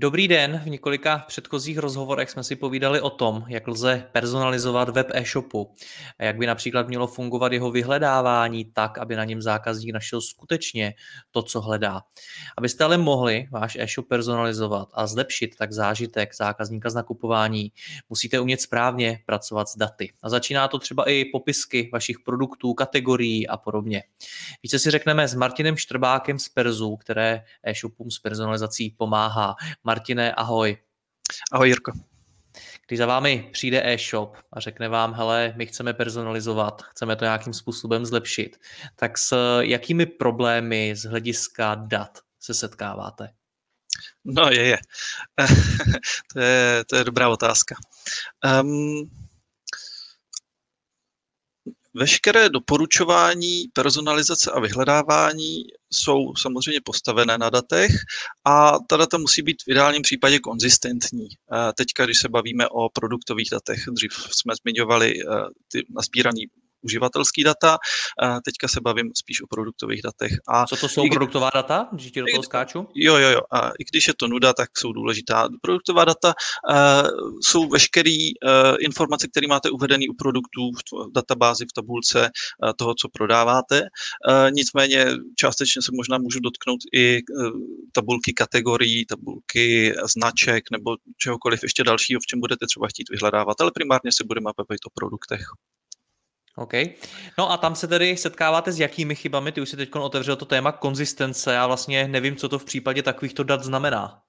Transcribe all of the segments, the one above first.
Dobrý den, v několika předchozích rozhovorech jsme si povídali o tom, jak lze personalizovat web e-shopu a jak by například mělo fungovat jeho vyhledávání tak, aby na něm zákazník našel skutečně to, co hledá. Abyste ale mohli váš e-shop personalizovat a zlepšit tak zážitek zákazníka z nakupování, musíte umět správně pracovat s daty. A začíná to třeba i popisky vašich produktů, kategorií a podobně. Více si řekneme s Martinem Štrbákem z Perzu, které e-shopům s personalizací pomáhá. Martine, ahoj. Ahoj Jirko. Když za vámi přijde e-shop a řekne vám, hele, my chceme personalizovat, chceme to nějakým způsobem zlepšit, tak s jakými problémy z hlediska dat se setkáváte? No je, je. to je, to je dobrá otázka. Um, Veškeré doporučování, personalizace a vyhledávání jsou samozřejmě postavené na datech a ta data musí být v ideálním případě konzistentní. Teďka, když se bavíme o produktových datech, dřív jsme zmiňovali eh, ty nazbírané uživatelský data. Teďka se bavím spíš o produktových datech. A Co to jsou i, produktová data, když ti do toho skáču? Jo, jo, jo. A i když je to nuda, tak jsou důležitá. Produktová data uh, jsou veškeré uh, informace, které máte uvedené u produktů v databázi, v tabulce uh, toho, co prodáváte. Uh, nicméně částečně se možná můžu dotknout i uh, tabulky kategorií, tabulky značek nebo čehokoliv ještě dalšího, v čem budete třeba chtít vyhledávat, ale primárně se budeme bavit o produktech. OK. No a tam se tedy setkáváte s jakými chybami? Ty už si teď otevřel to téma konzistence. Já vlastně nevím, co to v případě takovýchto dat znamená.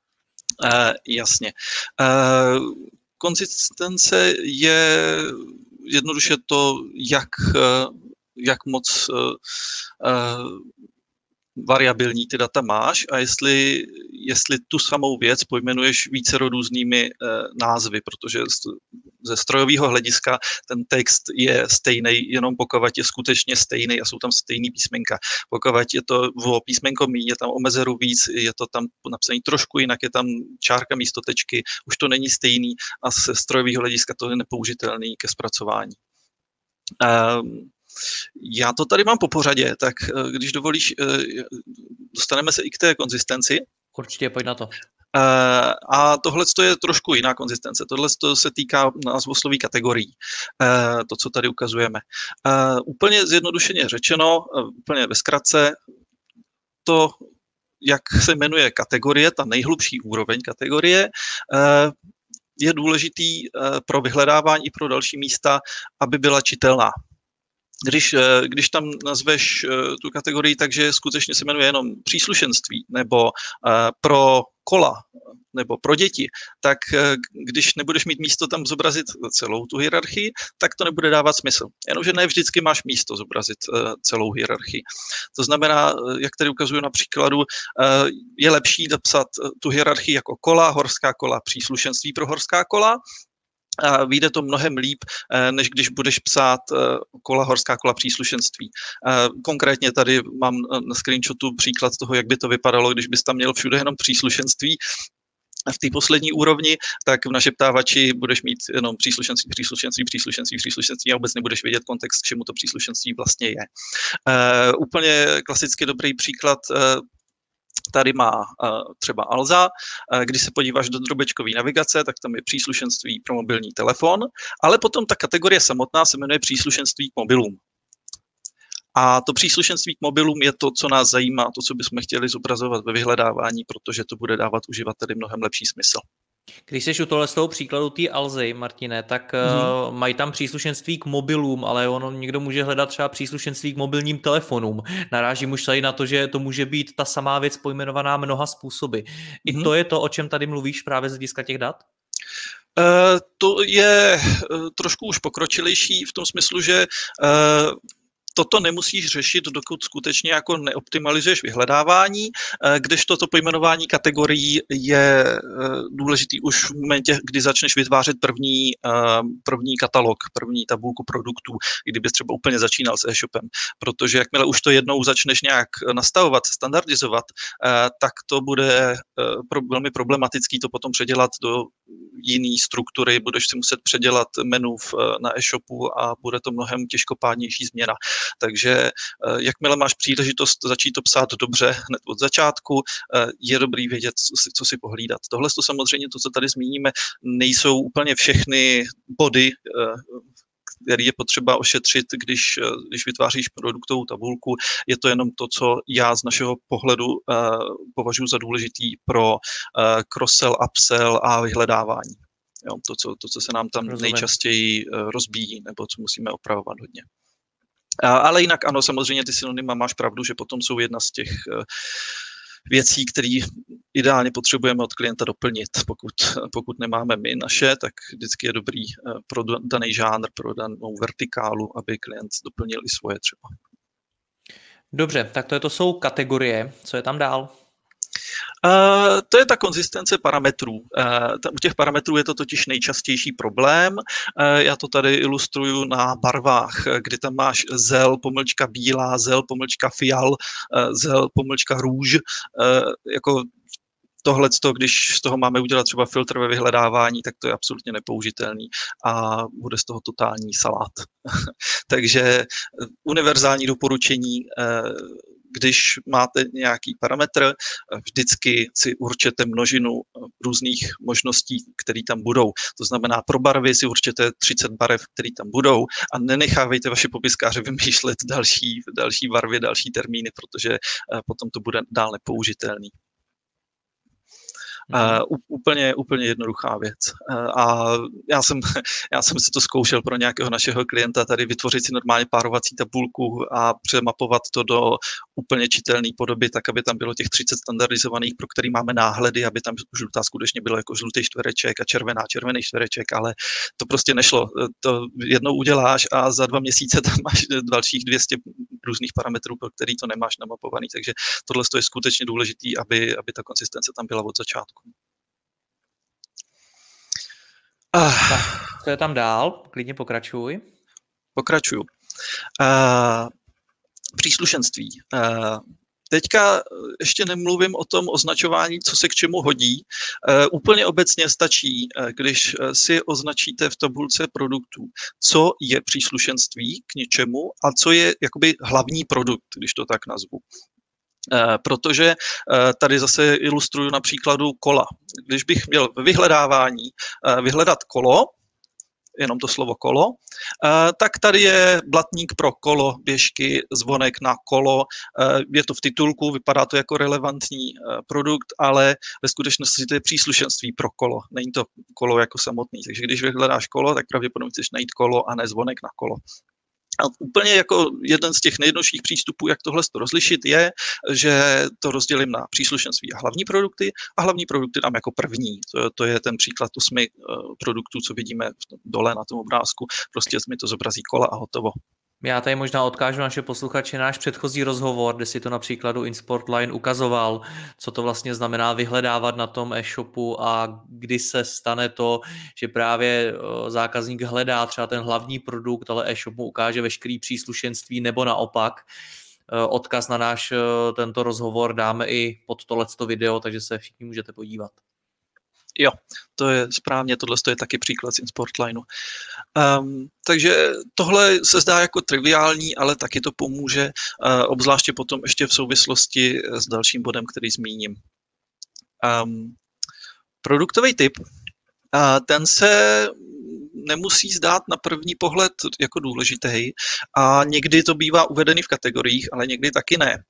Uh, jasně. Uh, konzistence je jednoduše to, jak, jak moc uh, variabilní ty data máš a jestli, jestli tu samou věc pojmenuješ více různými uh, názvy, protože ze strojového hlediska ten text je stejný, jenom pokud je skutečně stejný a jsou tam stejný písmenka. Pokud je to o písmenko míň, je tam o mezeru víc, je to tam napsané trošku jinak, je tam čárka místo tečky, už to není stejný a ze strojového hlediska to je nepoužitelný ke zpracování. Um, já to tady mám po pořadě, tak eh, když dovolíš, eh, dostaneme se i k té konzistenci. Určitě, pojď na to. Uh, a tohle je trošku jiná konzistence. Tohle se týká názvosloví kategorií, uh, to, co tady ukazujeme. Uh, úplně zjednodušeně řečeno, úplně ve zkratce, to, jak se jmenuje kategorie, ta nejhlubší úroveň kategorie, je důležitý pro vyhledávání i pro další místa, aby byla čitelná když, eh, když tam nazveš eh, tu kategorii takže skutečně se jmenuje jenom příslušenství nebo eh, pro kola nebo pro děti, tak když nebudeš mít místo tam zobrazit celou tu hierarchii, tak to nebude dávat smysl. Jenomže ne vždycky máš místo zobrazit celou hierarchii. To znamená, jak tady ukazuju na příkladu, je lepší napsat tu hierarchii jako kola, horská kola, příslušenství pro horská kola, vyjde to mnohem líp, eh, než když budeš psát eh, kola horská kola příslušenství. Eh, konkrétně tady mám na screenshotu příklad toho, jak by to vypadalo, když bys tam měl všude jenom příslušenství, v té poslední úrovni, tak v našeptávači budeš mít jenom příslušenství, příslušenství, příslušenství, příslušenství a vůbec nebudeš vědět kontext, k čemu to příslušenství vlastně je. Uh, úplně klasicky dobrý příklad uh, Tady má uh, třeba Alza, uh, když se podíváš do drobečkové navigace, tak tam je příslušenství pro mobilní telefon, ale potom ta kategorie samotná se jmenuje příslušenství k mobilům. A to příslušenství k mobilům je to, co nás zajímá, to, co bychom chtěli zobrazovat ve vyhledávání, protože to bude dávat uživateli mnohem lepší smysl. Když jsi u tohle z toho příkladu té Alzy, Martine, tak mm-hmm. uh, mají tam příslušenství k mobilům, ale ono někdo může hledat třeba příslušenství k mobilním telefonům. Narážím už tady na to, že to může být ta samá věc pojmenovaná mnoha způsoby. I mm-hmm. to je to, o čem tady mluvíš právě z hlediska těch dat? Uh, to je uh, trošku už pokročilejší v tom smyslu, že uh, toto nemusíš řešit, dokud skutečně jako neoptimalizuješ vyhledávání, eh, když toto pojmenování kategorií je eh, důležitý už v momentě, kdy začneš vytvářet první, eh, první katalog, první tabulku produktů, kdybys třeba úplně začínal s e-shopem. Protože jakmile už to jednou začneš nějak nastavovat, standardizovat, tak to bude velmi problematický to potom předělat do jiné struktury, budeš si muset předělat menu na e-shopu a bude to mnohem těžkopádnější změna. Takže eh, jakmile máš příležitost začít to psát dobře hned od začátku, eh, je dobrý vědět, co si, co si pohlídat. Tohle to samozřejmě, to, co tady zmíníme, nejsou úplně všechny body, eh, který je potřeba ošetřit, když, když vytváříš produktovou tabulku. Je to jenom to, co já z našeho pohledu uh, považuji za důležitý pro uh, cross-sell, upsell a vyhledávání. Jo, to, co, to, co se nám tam Rozumím. nejčastěji uh, rozbíjí, nebo co musíme opravovat hodně. Ale jinak ano, samozřejmě ty synonyma máš pravdu, že potom jsou jedna z těch eh, věcí, které ideálně potřebujeme od klienta doplnit. Pokud, pokud nemáme my naše, tak vždycky je dobrý eh, pro daný žánr, pro danou vertikálu, aby klient doplnil i svoje třeba. Dobře, tak to, je, to jsou kategorie. Co je tam dál? Uh, to je ta konzistence parametrů. Uh, u těch parametrů je to totiž nejčastější problém. Uh, já to tady ilustruju na barvách, kdy tam máš zel, pomlčka bílá, zel, pomlčka fial, zel, pomlčka růž. Jako tohle, když z toho máme udělat třeba filtr ve vyhledávání, tak to je absolutně nepoužitelný a bude z toho totální salát. Takže univerzální doporučení když máte nějaký parametr, vždycky si určete množinu eh, různých možností, které tam budou. To znamená, pro barvy si určete 30 barev, které tam budou a nenechávejte vaše popiskáře vymýšlet další, další barvy, další termíny, protože eh, potom to bude dál nepoužitelný. Uh, úplně, úplně jednoduchá věc. Uh, a já jsem, já jsem si to zkoušel pro nějakého našeho klienta tady vytvořit si normálně párovací tabulku a přemapovat to do úplně čitelné podoby, tak aby tam bylo těch 30 standardizovaných, pro který máme náhledy, aby tam žlutá skutečně bylo jako žlutý čtvereček a červená červený čtvereček, ale to prostě nešlo. To jednou uděláš a za dva měsíce tam máš dalších 200 různých parametrů, pro který to nemáš namapovaný, takže tohle je skutečně důležité, aby, aby ta konsistence tam byla od začátku. Ah. Tak, co je tam dál? Klidně pokračuj. Pokračuju. Uh, příslušenství. Uh, Teďka ještě nemluvím o tom označování, co se k čemu hodí. Uh, úplně obecně stačí, uh, když si označíte v tabulce produktů, co je příslušenství k něčemu a co je jakoby hlavní produkt, když to tak nazvu. Eh, protože eh, tady zase ilustruju na příkladu kola. Když bych měl vyhledávání eh, vyhledat kolo, jenom to slovo kolo, tak tady je blatník pro kolo, běžky, zvonek na kolo. Je to v titulku, vypadá to jako relevantní produkt, ale ve skutečnosti to je příslušenství pro kolo. Není to kolo jako samotný. Takže když vyhledáš kolo, tak pravděpodobně chceš najít kolo a ne zvonek na kolo. A úplně jako jeden z těch nejjednodušších přístupů, jak tohle to rozlišit, je, že to rozdělím na příslušenství a hlavní produkty a hlavní produkty dám jako první. To, to je ten příklad osmi uh, produktů, co vidíme dole na tom obrázku. Prostě mi to zobrazí kola a hotovo. Já tady možná odkážu naše posluchače náš předchozí rozhovor, kde si to na příkladu InSportline ukazoval, co to vlastně znamená vyhledávat na tom e-shopu a kdy se stane to, že právě zákazník hledá třeba ten hlavní produkt, ale e-shop mu ukáže veškerý příslušenství nebo naopak. Odkaz na náš tento rozhovor dáme i pod tohleto video, takže se všichni můžete podívat. Jo, to je správně, tohle je taky příklad z InSportlineu. Um, takže tohle se zdá jako triviální, ale taky to pomůže, uh, obzvláště potom ještě v souvislosti s dalším bodem, který zmíním. Um, produktový typ, uh, ten se nemusí zdát na první pohled jako důležitý a někdy to bývá uvedený v kategoriích, ale někdy taky ne.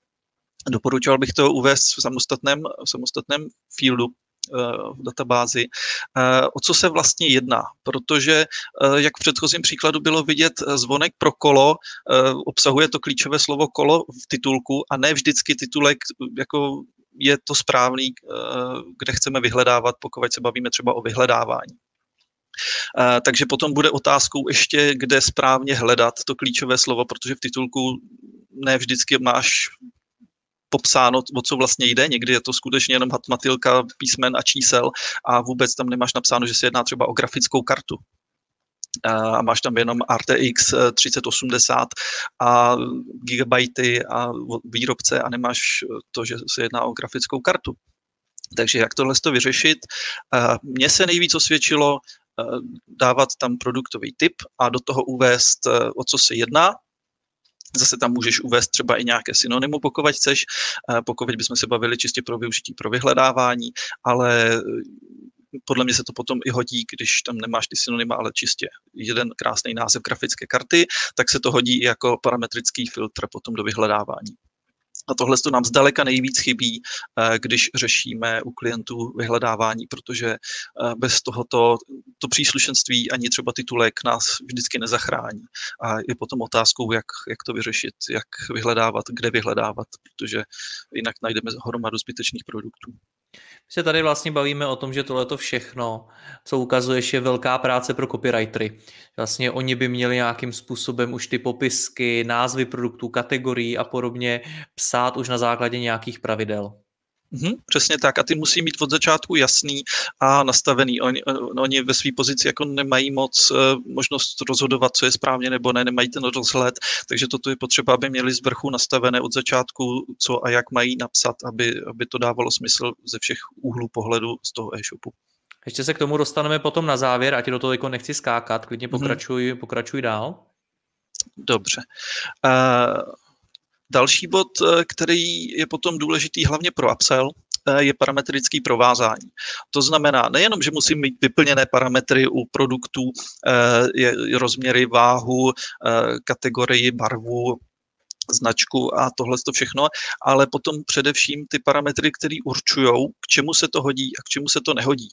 Doporučoval bych to uvést v samostatném, v samostatném fieldu, v databázi. O co se vlastně jedná? Protože, jak v předchozím příkladu bylo vidět, zvonek pro kolo obsahuje to klíčové slovo kolo v titulku a ne vždycky titulek jako je to správný, kde chceme vyhledávat, pokud se bavíme třeba o vyhledávání. Takže potom bude otázkou ještě, kde správně hledat to klíčové slovo, protože v titulku ne vždycky máš popsáno, o co vlastně jde. Někdy je to skutečně jenom hatmatilka písmen a čísel a vůbec tam nemáš napsáno, že se jedná třeba o grafickou kartu a máš tam jenom RTX 3080 a gigabajty a výrobce a nemáš to, že se jedná o grafickou kartu. Takže jak tohle to vyřešit? Mně se nejvíc osvědčilo dávat tam produktový typ a do toho uvést, o co se jedná, Zase tam můžeš uvést třeba i nějaké synonymu, pokud chceš, pokud bychom se bavili čistě pro využití pro vyhledávání, ale podle mě se to potom i hodí, když tam nemáš ty synonyma, ale čistě jeden krásný název grafické karty, tak se to hodí i jako parametrický filtr potom do vyhledávání. A tohle to nám zdaleka nejvíc chybí, eh, když řešíme u klientů vyhledávání, protože eh, bez tohoto to příslušenství ani třeba titulek nás vždycky nezachrání. A je potom otázkou, jak, jak to vyřešit, jak vyhledávat, kde vyhledávat, protože jinak najdeme hromadu zbytečných produktů. My se tady vlastně bavíme o tom, že tohle to všechno, co ukazuješ, je velká práce pro copywritery. Vlastně oni by měli nějakým způsobem už ty popisky, názvy produktů, kategorií a podobně psát už na základě nějakých pravidel. Mm-hmm, přesně tak a ty musí mít od začátku jasný a nastavený. Oni, oni ve své pozici jako nemají moc uh, možnost rozhodovat, co je správně nebo ne, nemají ten rozhled, takže toto je potřeba, aby měli z vrchu nastavené od začátku, co a jak mají napsat, aby, aby to dávalo smysl ze všech úhlů pohledu z toho e-shopu. Ještě se k tomu dostaneme potom na závěr, ať do toho jako nechci skákat, klidně pokračuj, mm-hmm. pokračuj dál. Dobře. Uh, Další bod, eh, který je potom důležitý hlavně pro upsell, eh, je parametrický provázání. To znamená nejenom, že musím mít vyplněné parametry u produktů, eh, rozměry, váhu, kategorii, barvu, značku a tohle to všechno, ale potom především ty parametry, které určují, k čemu se to hodí a k čemu se to nehodí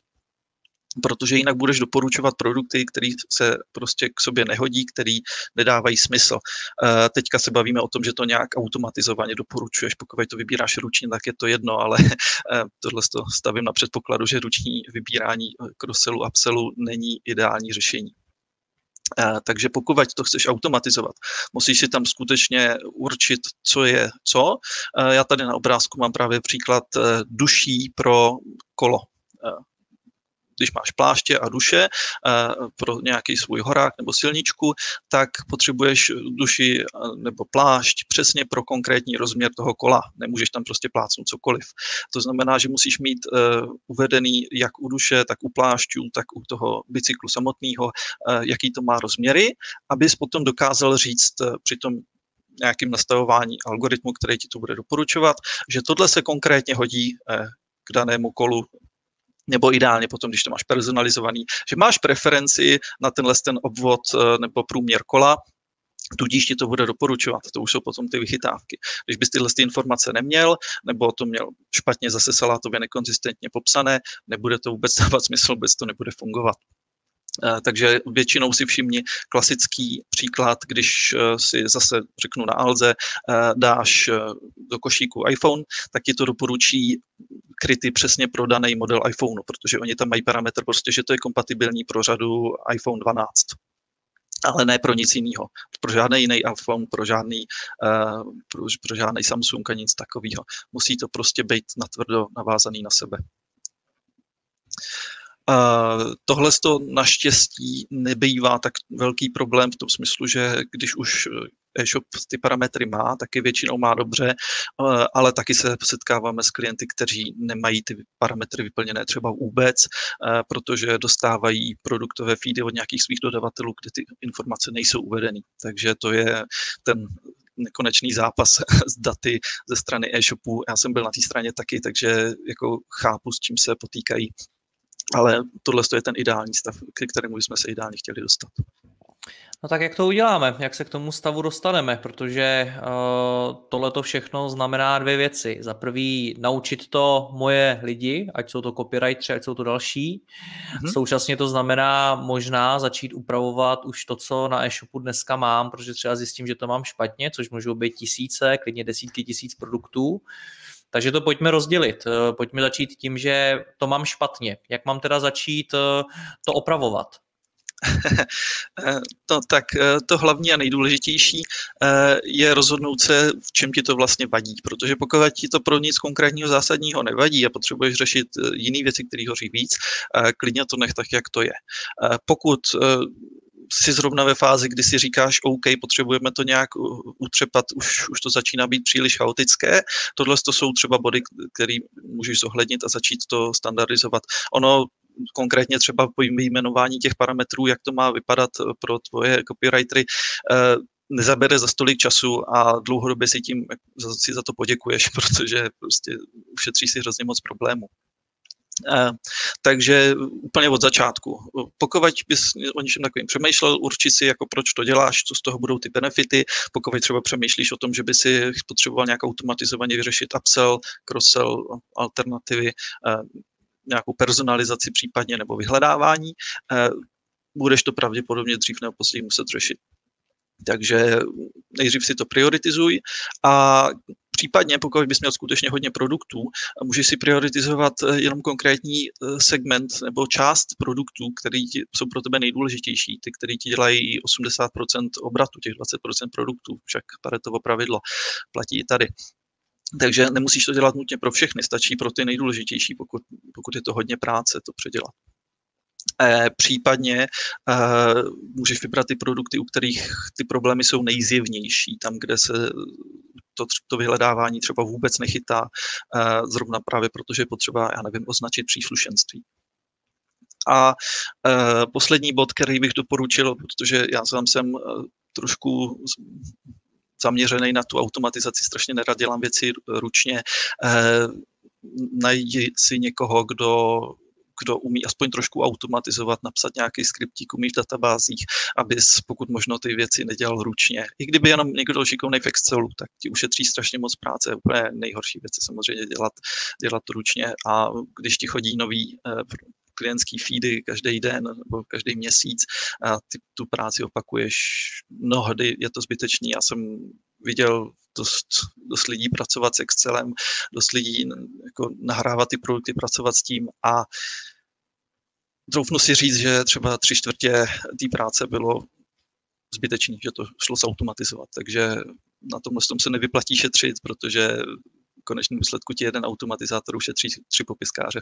protože jinak budeš doporučovat produkty, které se prostě k sobě nehodí, které nedávají smysl. Eh, teďka se bavíme o tom, že to nějak automatizovaně doporučuješ, pokud to vybíráš ručně, tak je to jedno, ale eh, tohle to stavím na předpokladu, že ruční vybírání crossellu a upsellu není ideální řešení. Eh, takže pokud to chceš automatizovat, musíš si tam skutečně určit, co je co. Já tady na obrázku mám právě příklad duší pro kolo když máš pláště a duše eh, pro nějaký svůj horák nebo silničku, tak potřebuješ duši eh, nebo plášť přesně pro konkrétní rozměr toho kola. Nemůžeš tam prostě plácnout cokoliv. To znamená, že musíš mít eh, uvedený jak u duše, tak u plášťů, tak u toho bicyklu samotného, jaký to má rozměry, abys potom dokázal říct při tom nějakým nastavování algoritmu, který ti to bude doporučovat, že tohle se konkrétně hodí k danému kolu nebo ideálně potom, když to máš personalizovaný, že máš preferenci na tenhle ten obvod eh, nebo průměr kola, tudíž ti to bude doporučovat. To už jsou potom ty vychytávky. Když bys tyhle ty informace neměl, nebo to měl špatně zase salátově nekonzistentně popsané, nebude to vůbec dávat smysl, vůbec to nebude fungovat. Eh, takže většinou si všimni klasický příklad, když eh, si zase řeknu na Alze, dáš do košíku iPhone, tak ti to doporučí kryty přesně pro daný model iPhoneu, protože oni tam mají parametr prostě, že to je kompatibilní pro řadu iPhone 12 ale ne pro nic jiného. Pro žádný jiný iPhone, pro žádný, uh, pro, pro žádný Samsung a nic takového. Musí to prostě být natvrdo navázaný na sebe. Tohle to naštěstí nebývá tak velký problém v tom smyslu, že když už e-shop ty parametry má, taky většinou má dobře, uh, ale taky se setkáváme s klienty, kteří nemají ty parametry vyplněné třeba vůbec, uh, protože dostávají produktové feedy od nějakých svých dodavatelů, kde ty informace nejsou uvedeny. Takže to je ten nekonečný zápas s daty ze strany e-shopu. Já jsem byl na té straně taky, takže jako chápu, s čím se potýkají ale tohle je ten ideální stav, ke kterému jsme se ideálně chtěli dostat. No tak jak to uděláme? Jak se k tomu stavu dostaneme? Protože uh, tohle to všechno znamená dvě věci. Za prvý naučit to moje lidi, ať jsou to copywriteri, ať jsou to další. Mm-hmm. Současně to znamená možná začít upravovat už to, co na e-shopu dneska mám, protože třeba zjistím, že to mám špatně, což můžou být tisíce, klidně desítky tisíc produktů. Takže to pojďme rozdělit. Eh, pojďme začít tím, že to mám špatně. Jak mám teda začít eh, to opravovat? to, tak eh, to hlavní a nejdůležitější je rozhodnout se, v čem ti to vlastně vadí, protože pokud ti to pro nic konkrétního zásadního nevadí a potřebuješ řešit jiné věci, které hoří víc, klidně to nech tak, jak to je. Pokud si zrovna ve fázi, kdy si říkáš, OK, potřebujeme to nějak utřepat, už, už to začíná být příliš chaotické. Tohle to jsou třeba body, které můžeš zohlednit a začít to standardizovat. Ono konkrétně třeba po jmenování těch parametrů, jak to má vypadat pro tvoje copywritery, eh, nezabere za stolik času a dlouhodobě si tím si za to poděkuješ, protože prostě ušetří si hrozně moc problémů. Eh, takže úplně od začátku. Pokud bys o něčem takovým přemýšlel, urči si, jako proč to děláš, co z toho budou ty benefity. Pokud třeba přemýšlíš o tom, že by si potřeboval nějak automatizovaně vyřešit upsell, cross-sell, alternativy, eh, nějakou personalizaci případně nebo vyhledávání, eh, budeš to pravděpodobně dřív nebo později muset řešit. Takže nejdřív si to prioritizuj a Případně, pokud bys měl skutečně hodně produktů, můžeš si prioritizovat eh, jenom konkrétní eh, segment nebo část produktů, které jsou pro tebe nejdůležitější, ty, které ti dělají 80% obratu, těch 20% produktů, však Paretovo pravidlo platí i tady. Takže nemusíš to dělat nutně pro všechny, stačí pro ty nejdůležitější, pokud, pokud je to hodně práce to předělat. E, případně e, můžeš vybrat ty produkty, u kterých ty problémy jsou nejzjevnější, tam, kde se to, to vyhledávání třeba vůbec nechytá, eh, zrovna právě protože je potřeba, já nevím, označit příslušenství. A e, poslední bod, který bych doporučil, protože já sám jsem e, trošku zaměřený na tu automatizaci, strašně nerad dělám věci ručně, e, najdi si někoho, kdo kdo umí aspoň trošku automatizovat, napsat nějaký skriptík, umí v databázích, aby pokud možno ty věci nedělal ručně. I kdyby jenom někdo šikovný v Excelu, tak ti ušetří strašně moc práce. Úplně nejhorší věci samozřejmě dělat, dělat ručně a když ti chodí nový eh, klientský feedy každý den nebo každý měsíc a ty tu práci opakuješ. Mnohdy je to zbytečný. Já jsem viděl dost, dost lidí pracovat s Excelem, dost lidí jako nahrávat ty produkty, pracovat s tím a troufnu si říct, že třeba tři čtvrtě té práce bylo zbytečný, že to šlo zautomatizovat, takže na tomhle tom se nevyplatí šetřit, protože v konečném výsledku ti jeden automatizátor ušetří tři popiskáře.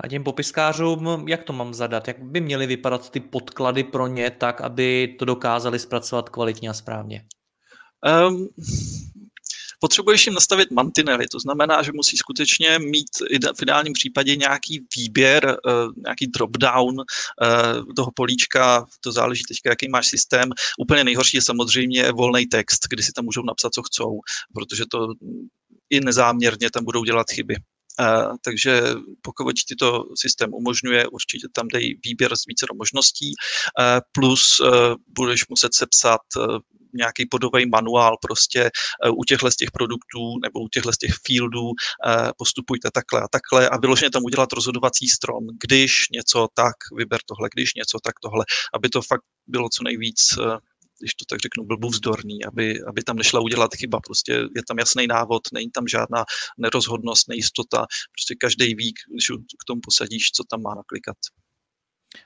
A těm popiskářům, jak to mám zadat? Jak by měly vypadat ty podklady pro ně tak, aby to dokázali zpracovat kvalitně a správně? Um, potřebuješ jim nastavit mantinely, to znamená, že musí skutečně mít v ideálním případě nějaký výběr, eh, nějaký drop-down eh, toho políčka, to záleží teďka, jaký máš systém. Úplně nejhorší je samozřejmě volný text, kdy si tam můžou napsat, co chcou, protože to i nezáměrně tam budou dělat chyby. Uh, takže pokud ti to systém umožňuje, určitě tam dej výběr z více možností, uh, plus uh, budeš muset sepsat nějaký podový manuál prostě eh, u těchto z těch produktů nebo u těchto z těch fieldů eh, postupujte takhle a takhle a vyloženě tam udělat rozhodovací strom, když něco tak, vyber tohle, když něco tak tohle, aby to fakt bylo co nejvíc eh, když to tak řeknu, blbůvzdorný, aby, aby tam nešla udělat chyba. Prostě je tam jasný návod, není tam žádná nerozhodnost, nejistota. Prostě každý ví, když k tomu posadíš, co tam má naklikat.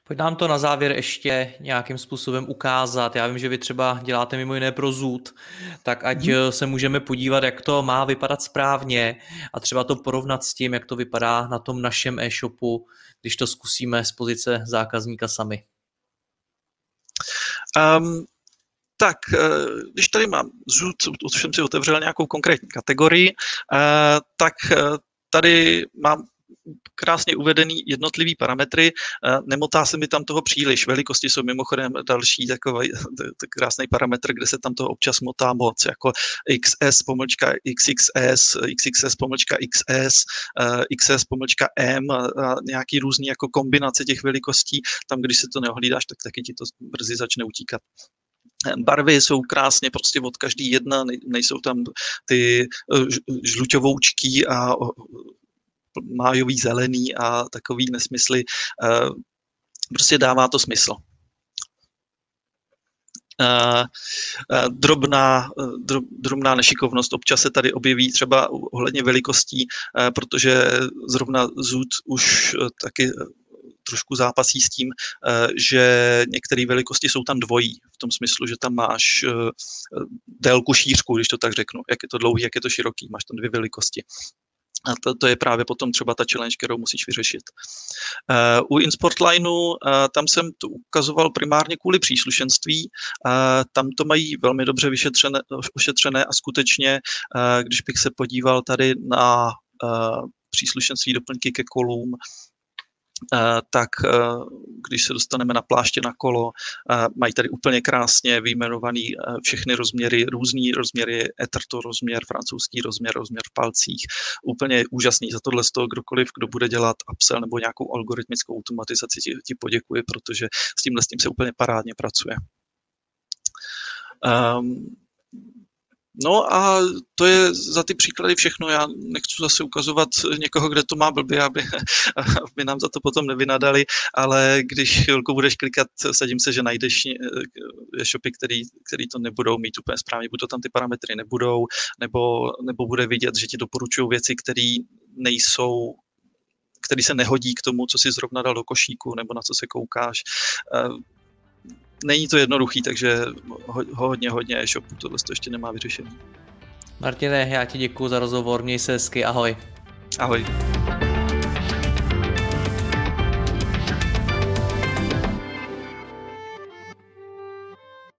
Pojď nám to na závěr ještě nějakým způsobem ukázat. Já vím, že vy třeba děláte mimo jiné pro zůd, tak ať hmm. se můžeme podívat, jak to má vypadat správně a třeba to porovnat s tím, jak to vypadá na tom našem e-shopu, když to zkusíme z pozice zákazníka sami. Um, tak, eh, když tady mám zůd, už jsem si otevřel nějakou konkrétní kategorii, eh, tak tady mám krásně uvedený jednotlivý parametry, nemotá se mi tam toho příliš. Velikosti jsou mimochodem další takový krásný parametr, kde se tam toho občas motá moc, jako XS pomlčka XXS, XXS pomlčka XS, XS pomlčka M a, nějaký různý jako kombinace těch velikostí. Tam, když se to neohlídáš, tak taky ti to brzy začne utíkat. Barvy jsou krásně prostě od každý jedna, nejsou tam ty žluťovoučký a májový zelený a takový nesmysly. Prostě dává to smysl. drobná, drobná nešikovnost. Občas se tady objeví třeba ohledně velikostí, protože zrovna Zud už taky trošku zápasí s tím, eh, že některé velikosti jsou tam dvojí, v tom smyslu, že tam máš eh, délku šířku, když to tak řeknu, jak je to dlouhý, jak je to široký, máš tam dvě velikosti. A to, to je právě potom třeba ta challenge, kterou musíš vyřešit. Uh, u InSportlineu uh, tam jsem to ukazoval primárně kvůli příslušenství. Uh, tam to mají velmi dobře vyšetřené, ošetřené a skutečně, uh, když bych se podíval tady na uh, příslušenství doplňky ke kolům, Eh, tak eh, když se dostaneme na pláště na kolo, eh, mají tady úplně krásně vyjmenovaný všechny rozměry, různý rozměry, eterto rozměr, francouzský rozměr, rozměr v palcích. Úplně úžasný za tohle z toho, kdokoliv, kdo bude dělat upsell nebo nějakou algoritmickou automatizaci, ti, ti poděkuji, protože s tímhle s tím se úplně parádně pracuje. Um, No a to je za ty příklady všechno. Já nechci zase ukazovat někoho, kde to má blbě, aby, aby nám za to potom nevynadali, ale když chvilku budeš klikat, sadím se, že najdeš eh, shopy, který, který to nebudou mít úplně správně, buď to tam ty parametry nebudou, nebo, nebo bude vidět, že ti doporučují věci, které nejsou který se nehodí k tomu, co si zrovna dal do košíku, nebo na co se koukáš eh, není to jednoduchý, takže hodně, hodně e-shopů tohle to ještě nemá vyřešený. Martine, já ti děkuji za rozhovor, měj se hezky, ahoj. Ahoj.